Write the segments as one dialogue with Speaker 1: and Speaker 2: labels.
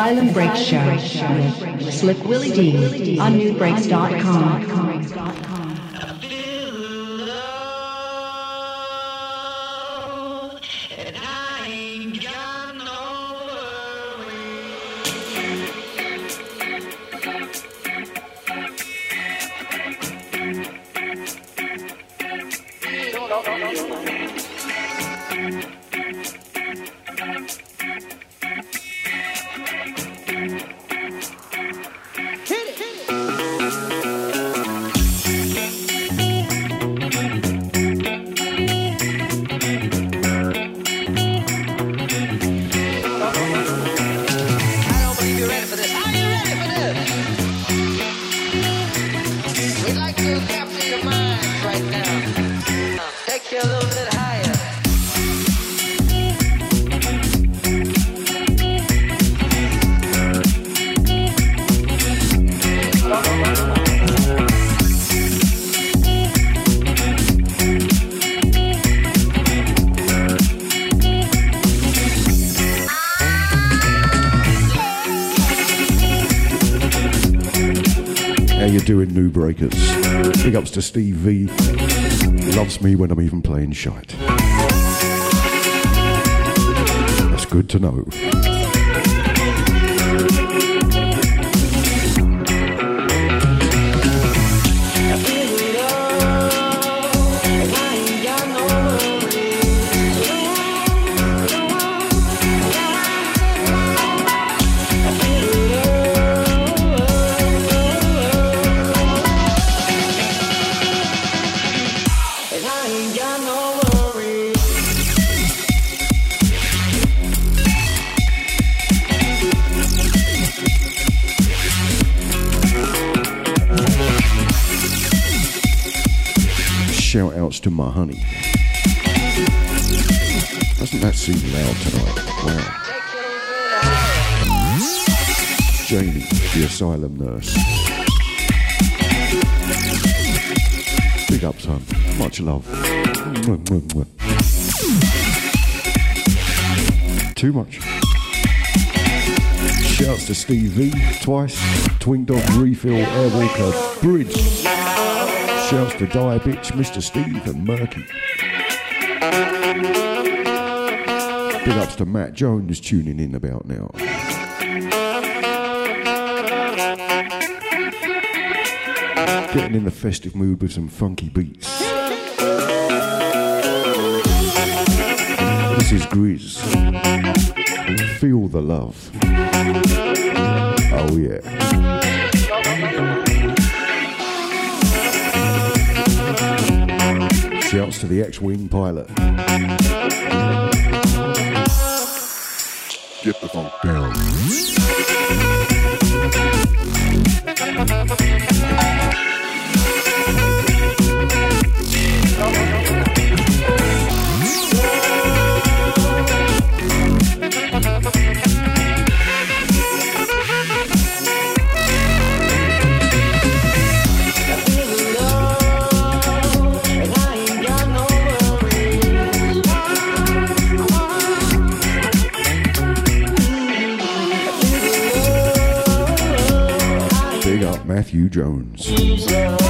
Speaker 1: Asylum Break Show with Slick Willy Dee on
Speaker 2: nubreaks.com. Ups to Steve V. Loves me when I'm even playing shite. That's good to know. My honey. Doesn't that seem loud tonight? Wow. Jamie, the asylum nurse. Big up, son. Much love. Too much. Shouts to Steve V twice. Twin Dog Refill Airwalker Bridge. Shouts to Die Bitch, Mr. Steve, and Murky. Big ups to Matt Jones tuning in about now. Getting in the festive mood with some funky beats. This is Grizz. Feel the love. Oh yeah. Shouts to the X-Wing pilot. Get the funk down. Matthew Jones.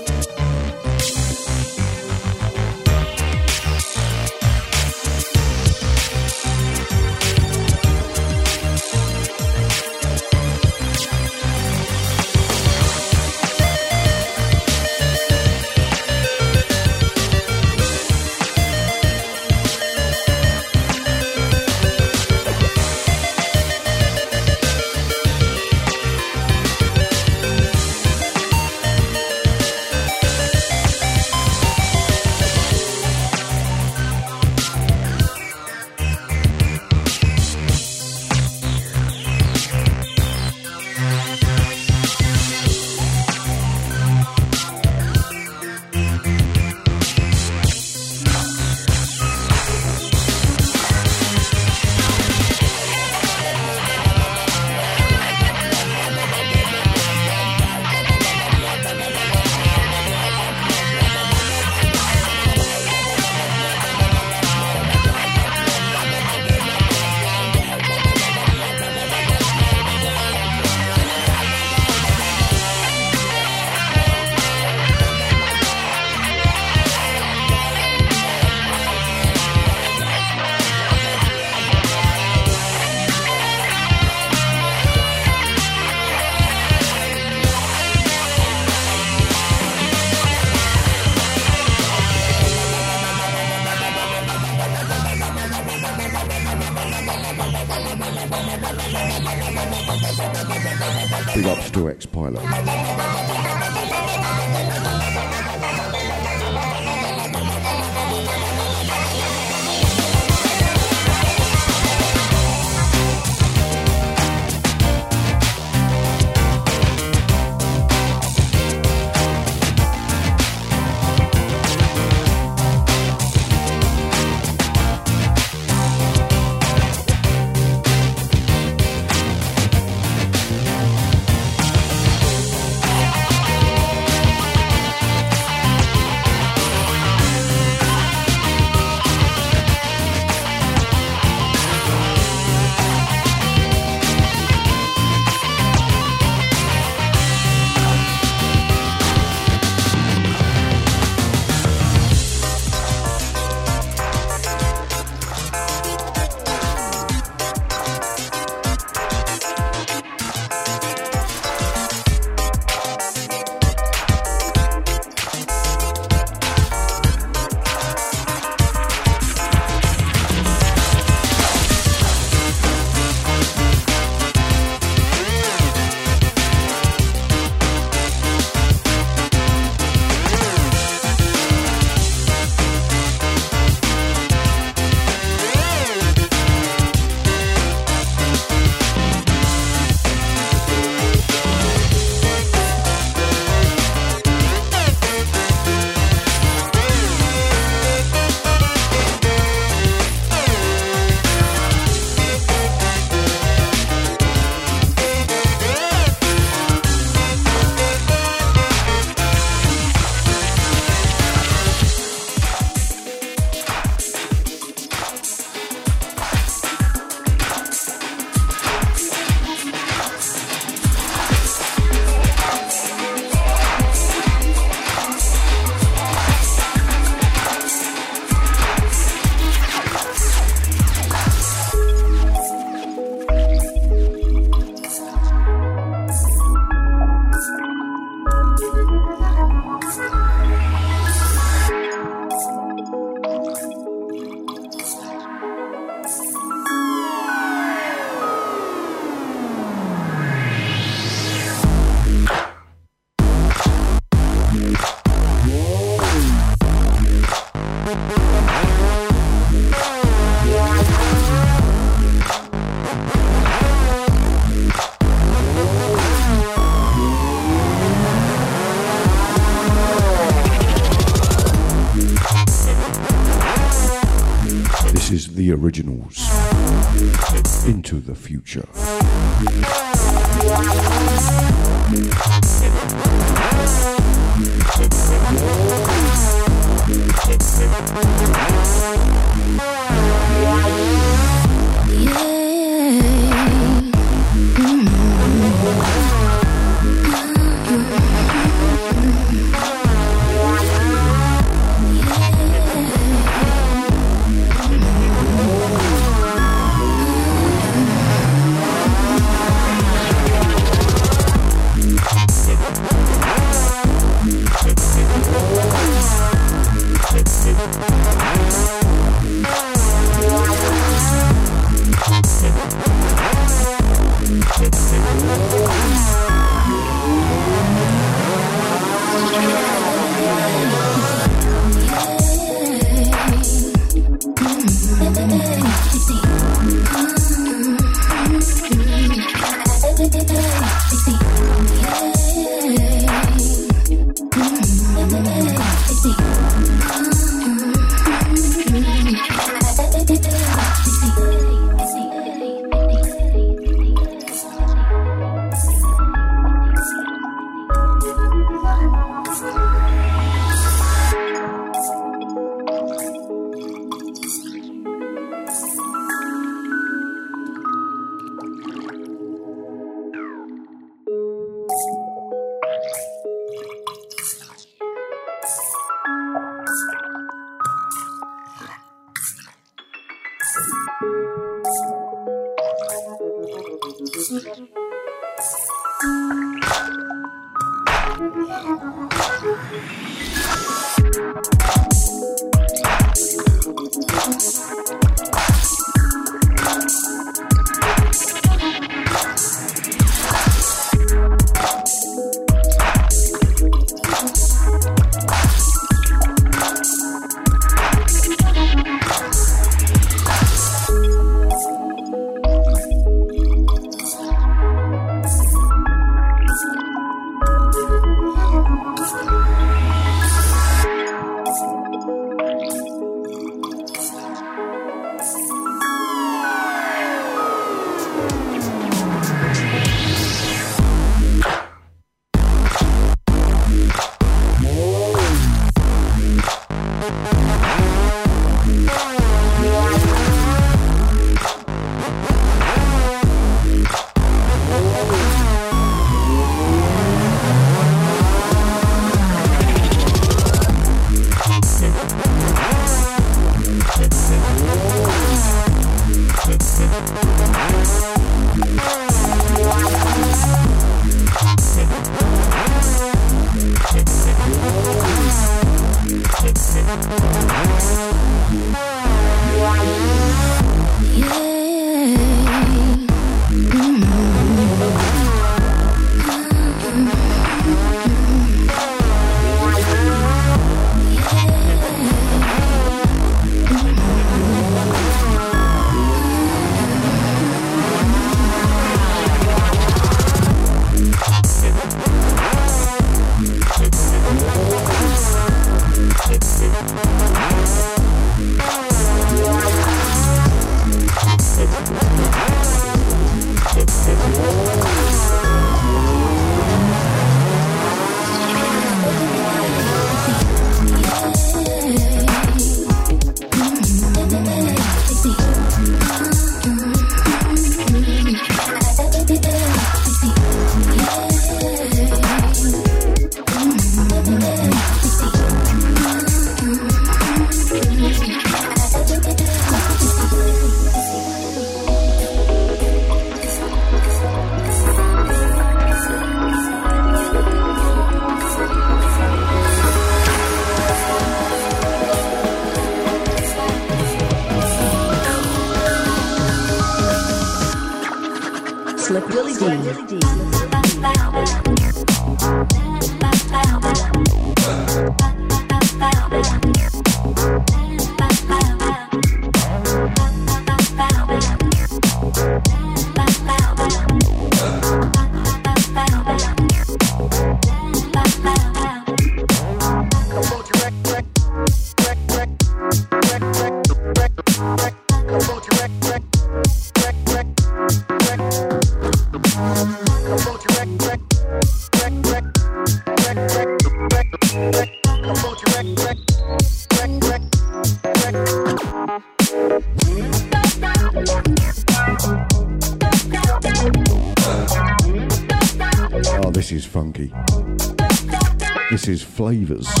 Speaker 2: Flavors.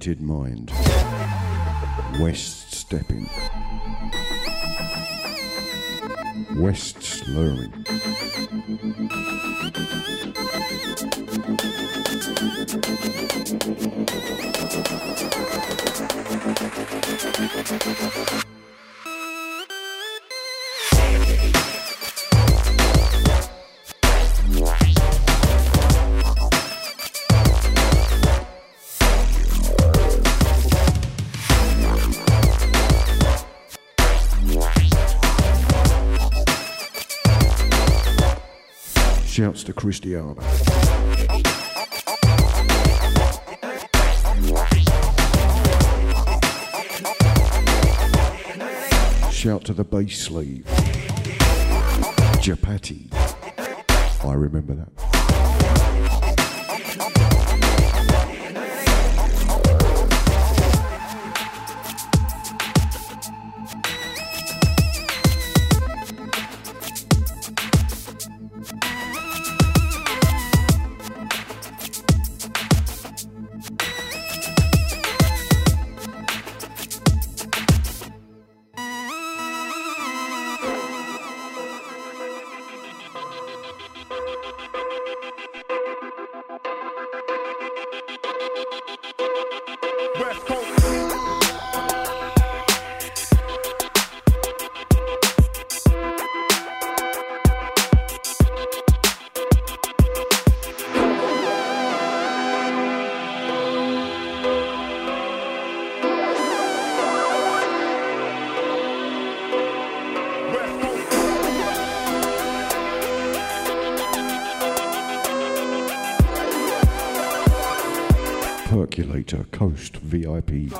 Speaker 2: Elevated mind. West stepping. West slurring. To Shout to the bass sleeve. Japati. I remember that. peace.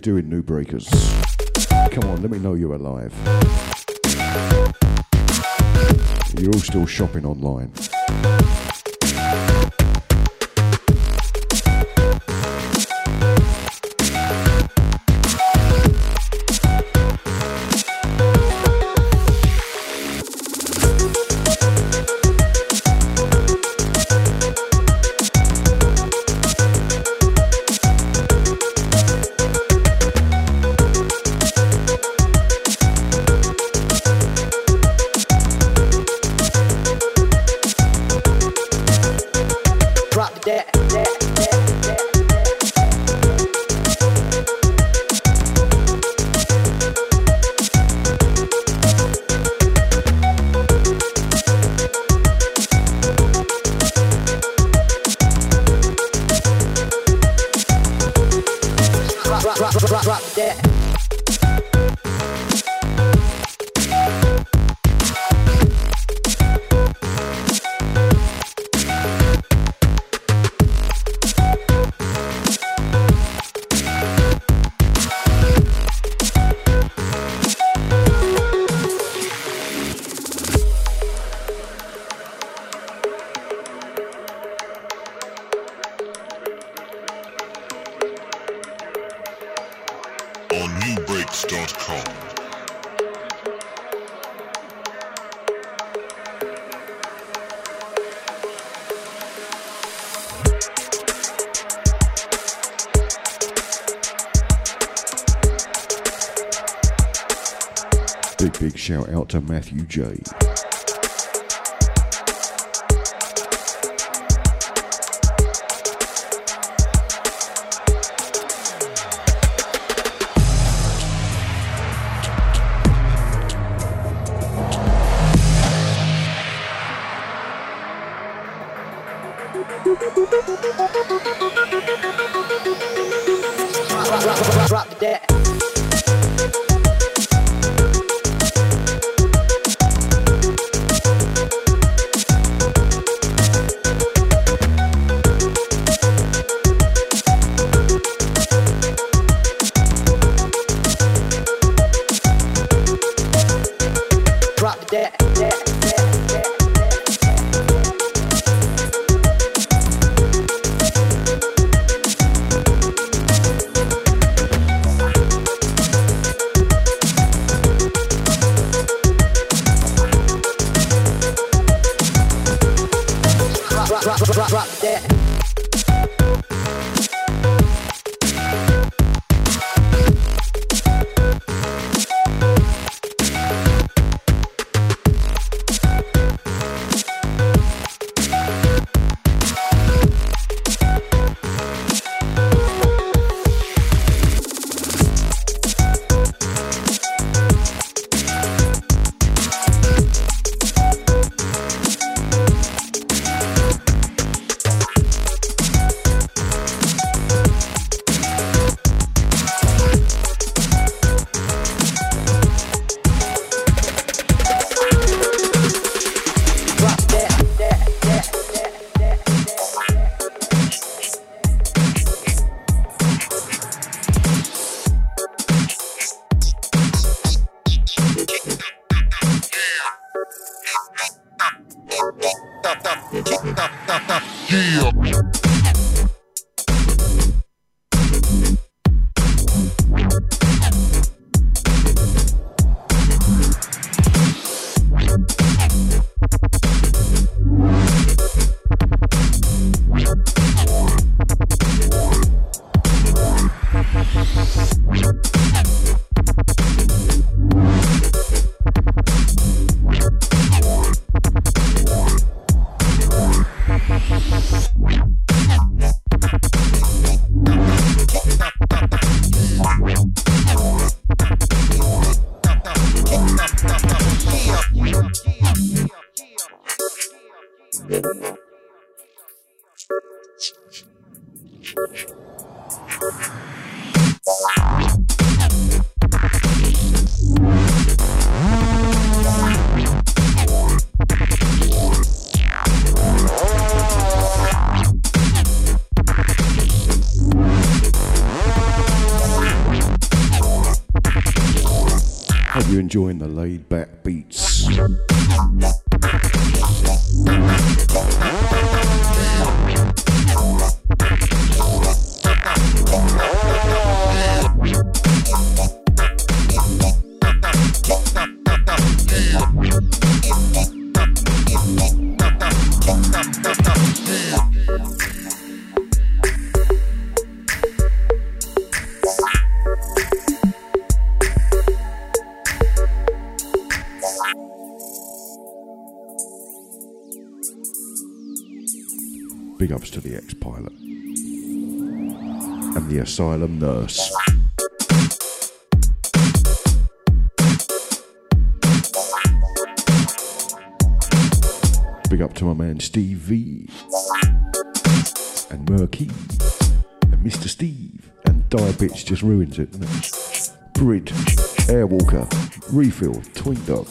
Speaker 2: doing, NuBreakers? Come on, let me know you're alive. You're all still shopping online. To Matthew J. that. Asylum nurse. Big up to my man Steve V and Murky and Mr. Steve and Die Bitch just ruins it? Brid, Airwalker, Refill, Twink Dog,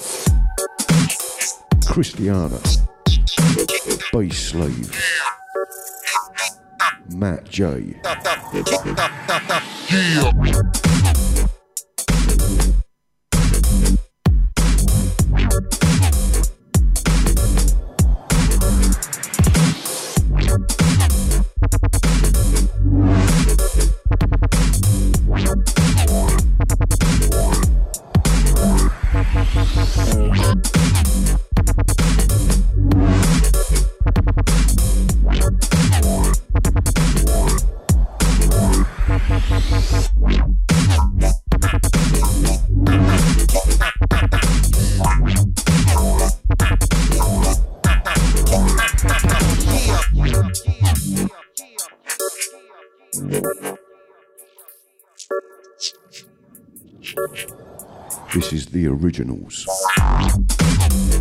Speaker 2: Christiana, Bass Slave, Matt originals.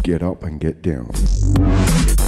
Speaker 2: Get up and get down.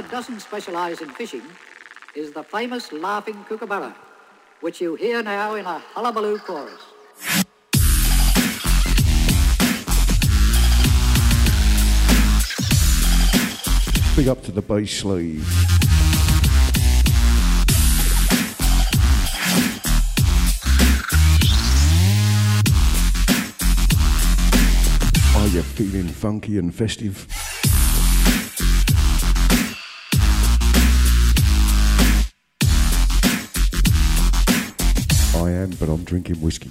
Speaker 3: That doesn't specialize in fishing, is the famous laughing kookaburra, which you hear now in a hullabaloo chorus.
Speaker 2: Big up to the bass slave. Are you feeling funky and festive? But I'm drinking whiskey.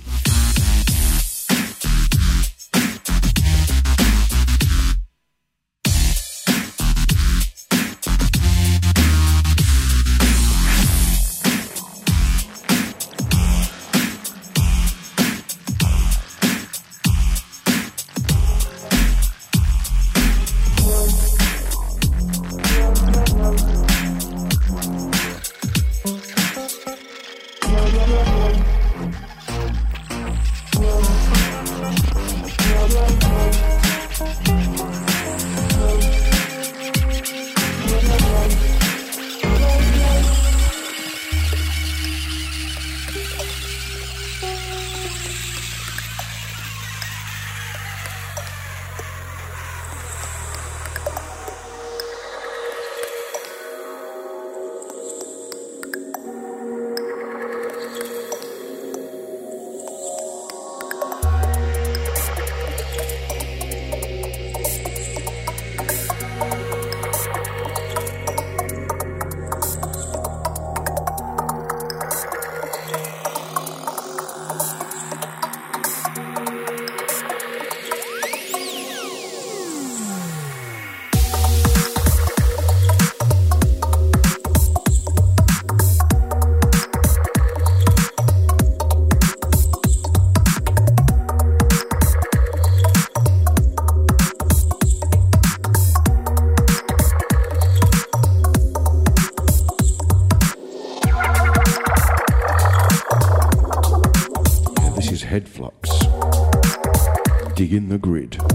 Speaker 2: Digging the grid.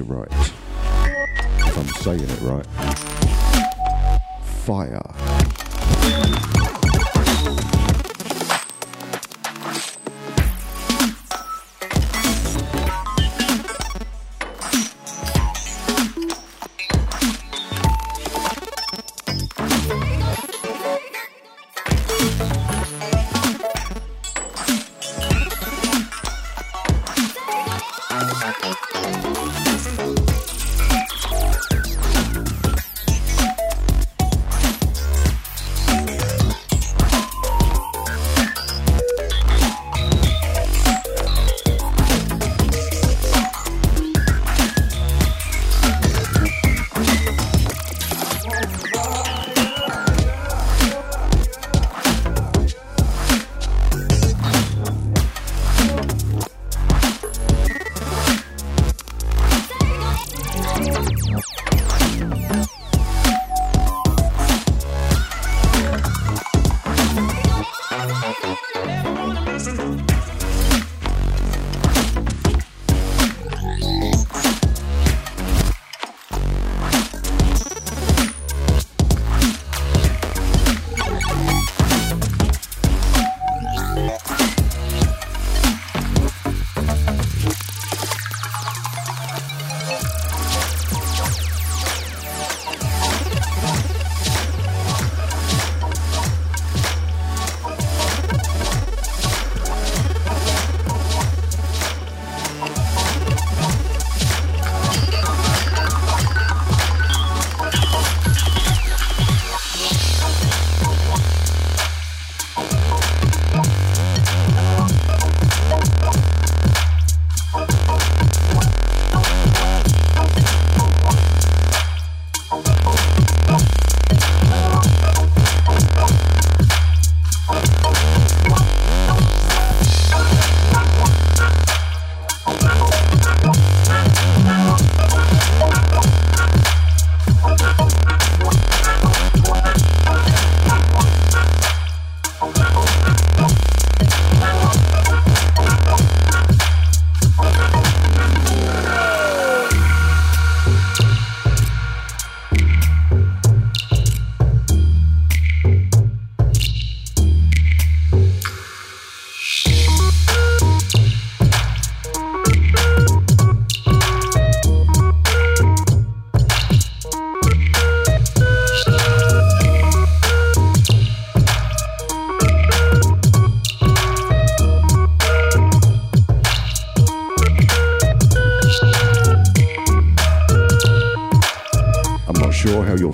Speaker 2: Right. If I'm saying it right. Fire.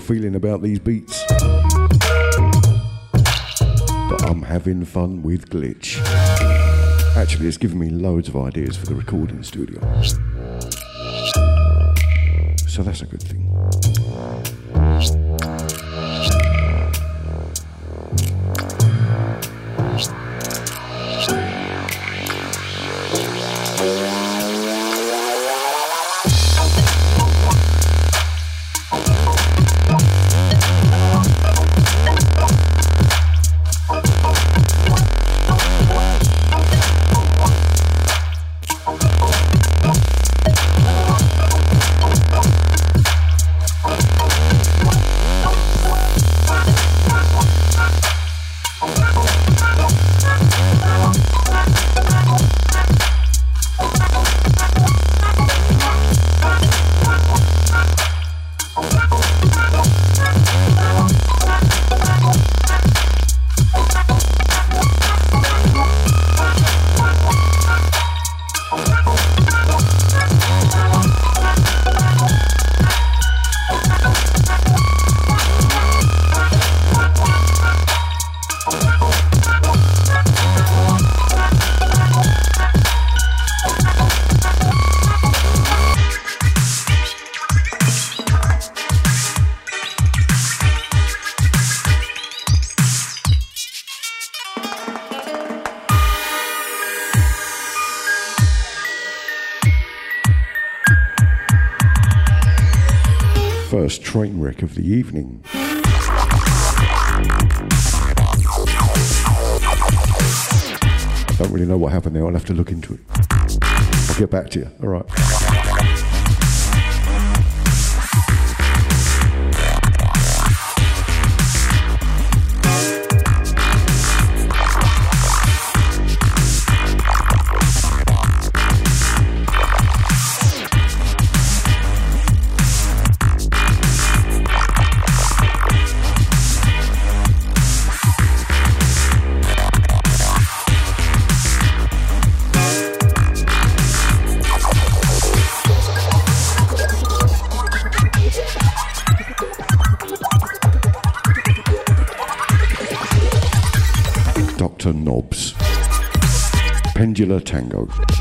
Speaker 2: Feeling about these beats, but I'm having fun with Glitch. Actually, it's given me loads of ideas for the recording studio. So that's a good thing. The evening. I don't really know what happened there. I'll have to look into it. I'll get back to you. All right. Pendular Tango.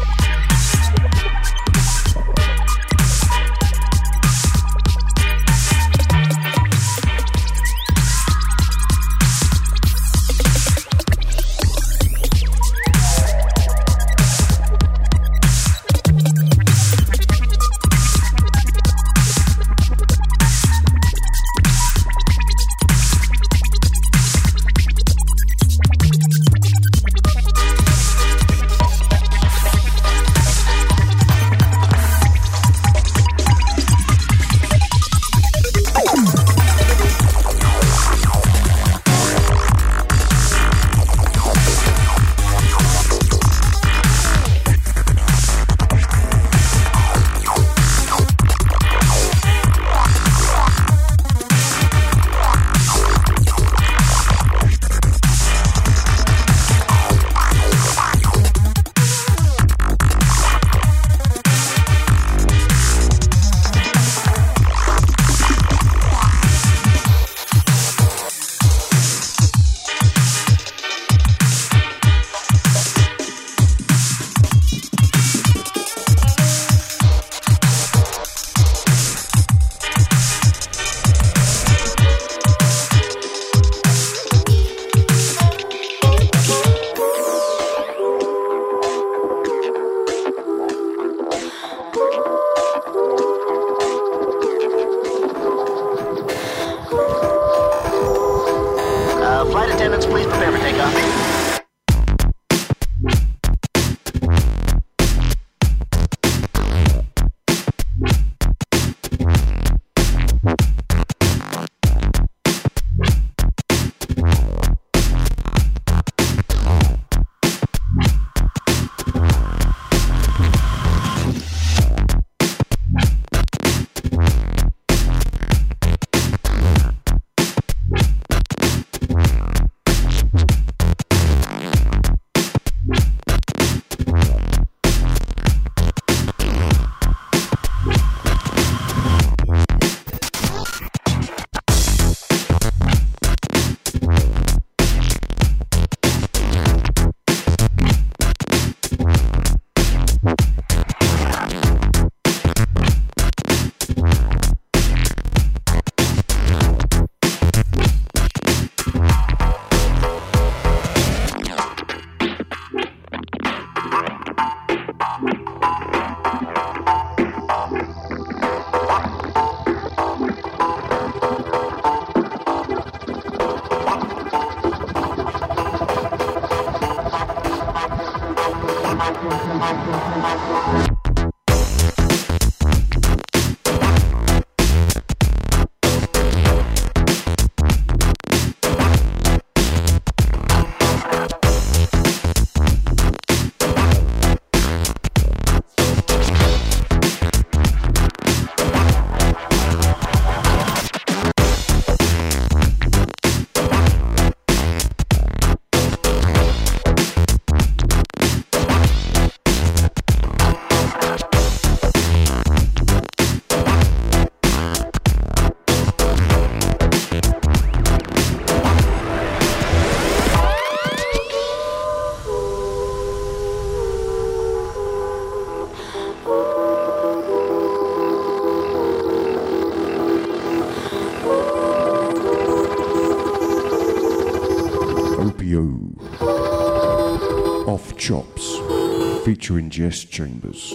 Speaker 4: Featuring Jess Chambers.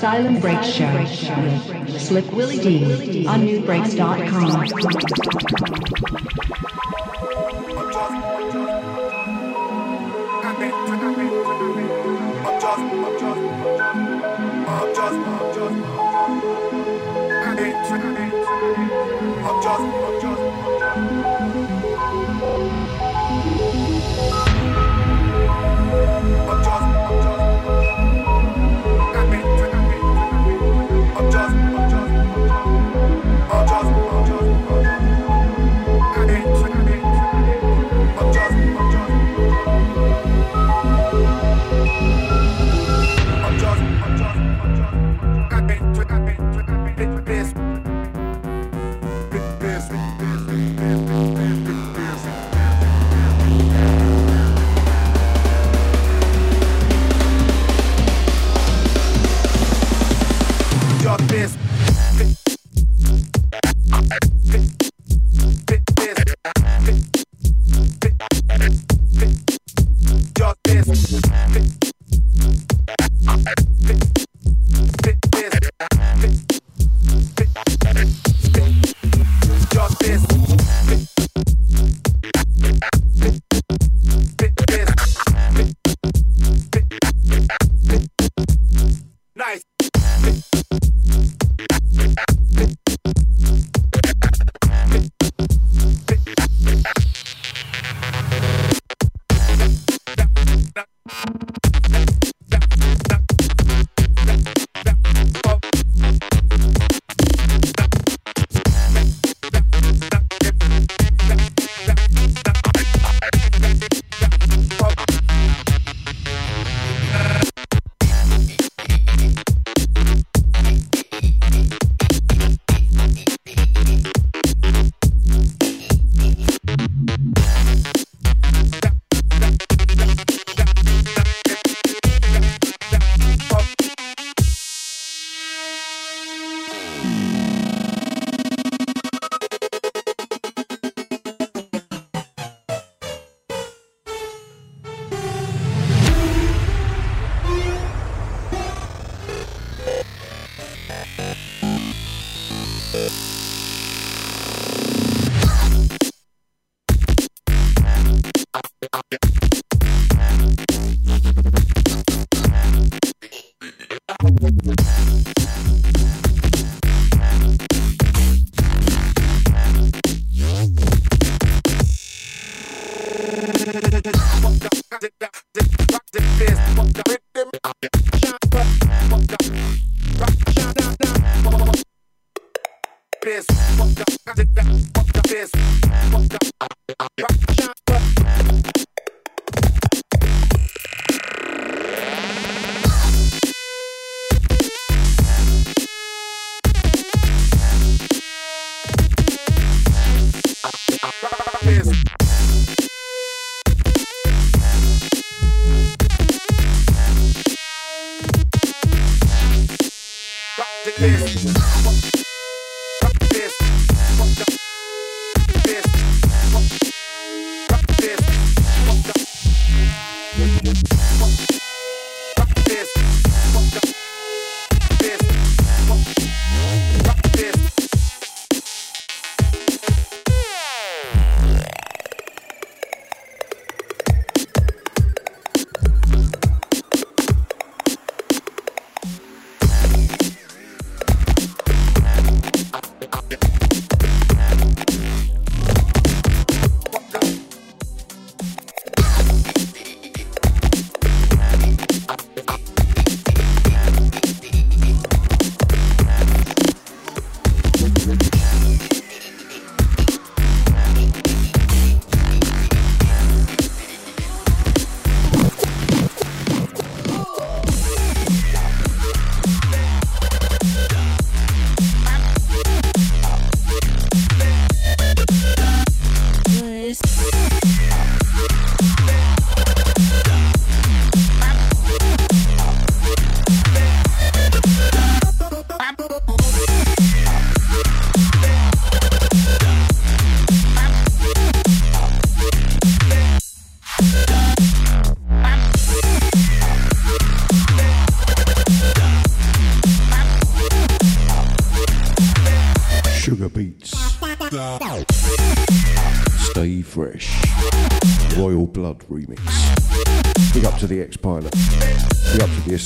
Speaker 1: Asylum Break Show Slick Willy Dee on
Speaker 2: nubreaks.com.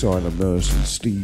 Speaker 2: To asylum nurse and Steve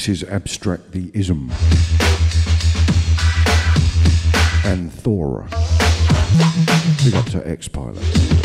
Speaker 2: This is Abstract the Ism. And Thora. Big up to X Pilot.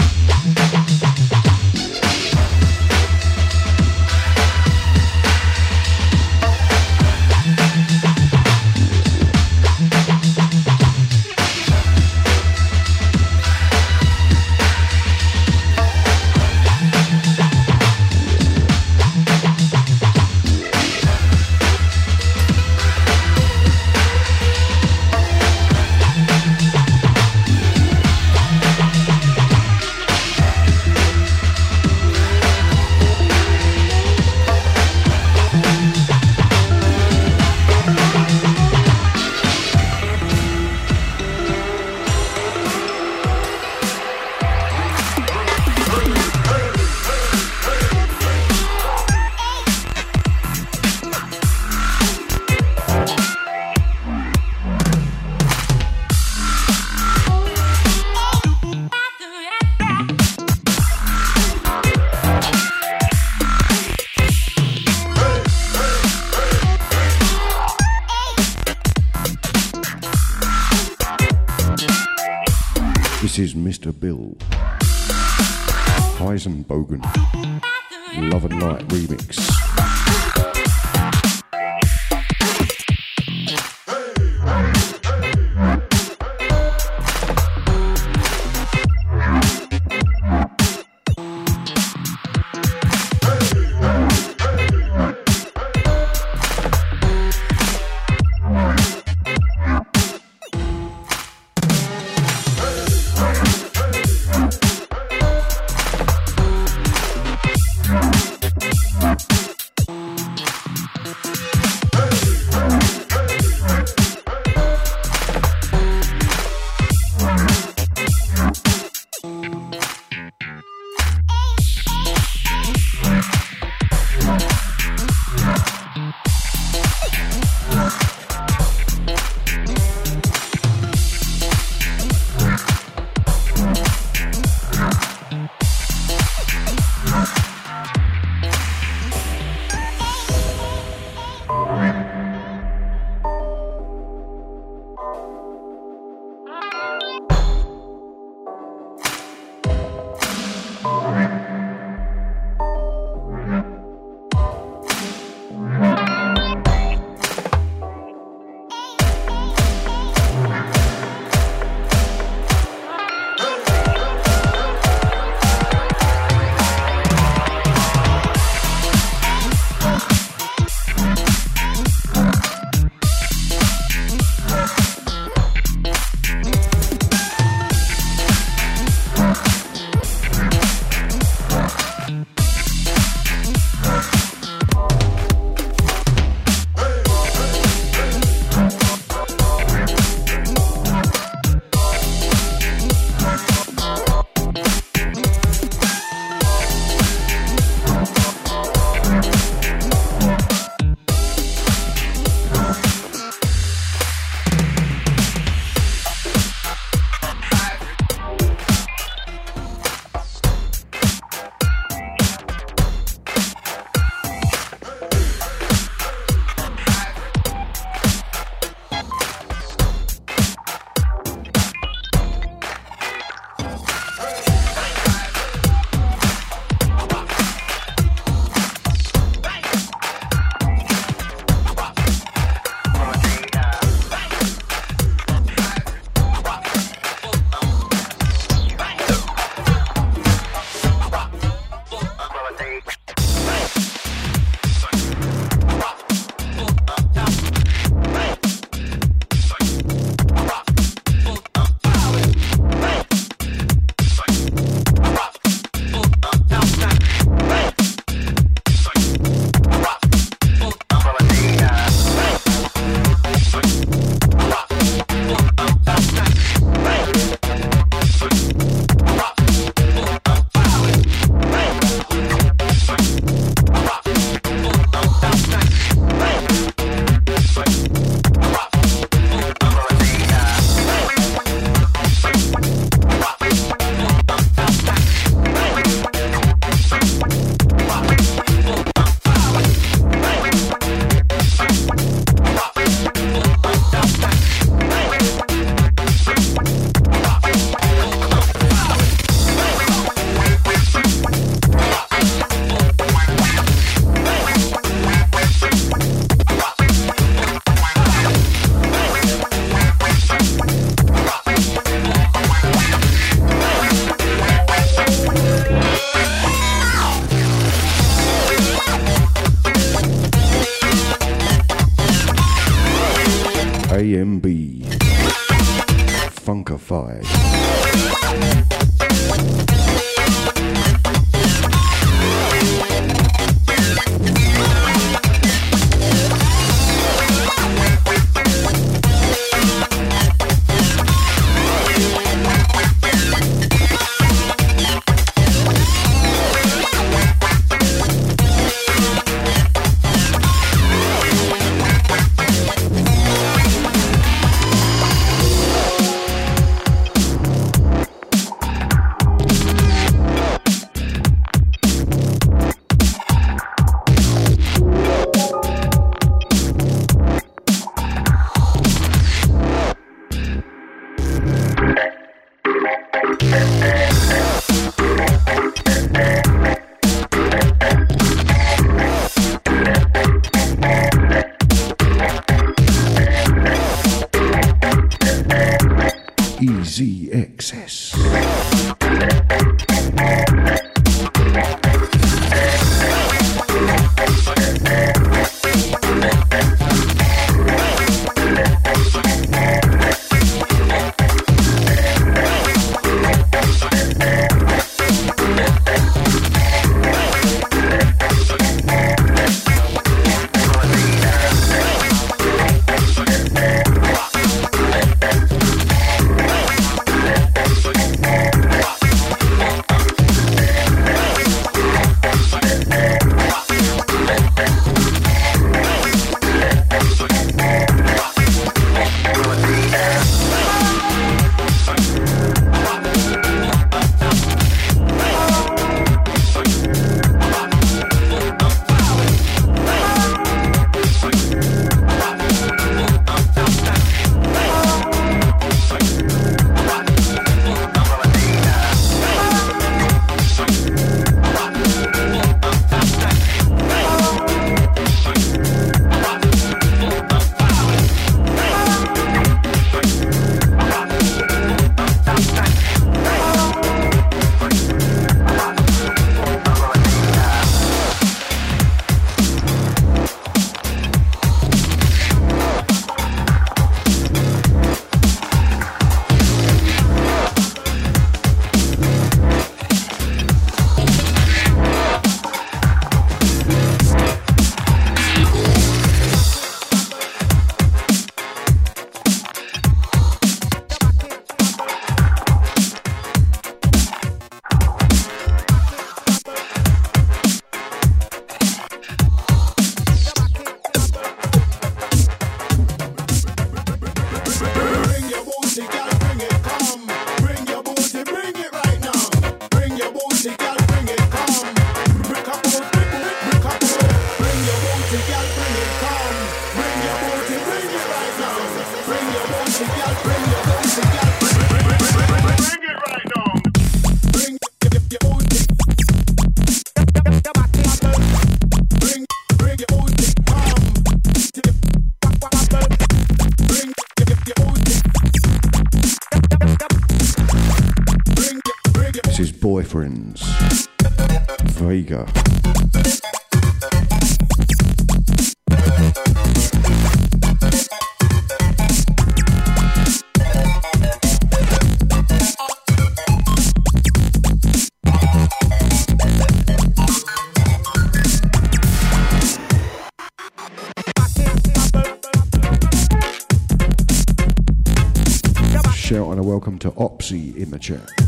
Speaker 2: Opsy in the chat.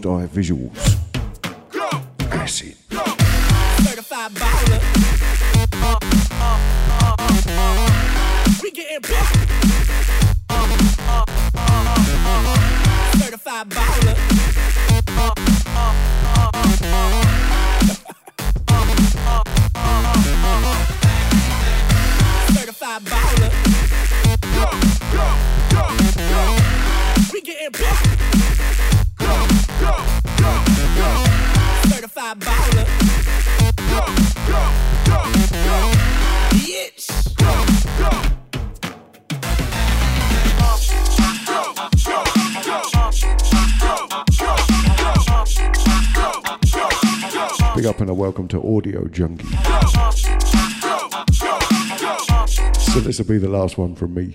Speaker 2: challenged visuals. Radio Junkie. So this will be the last one from me.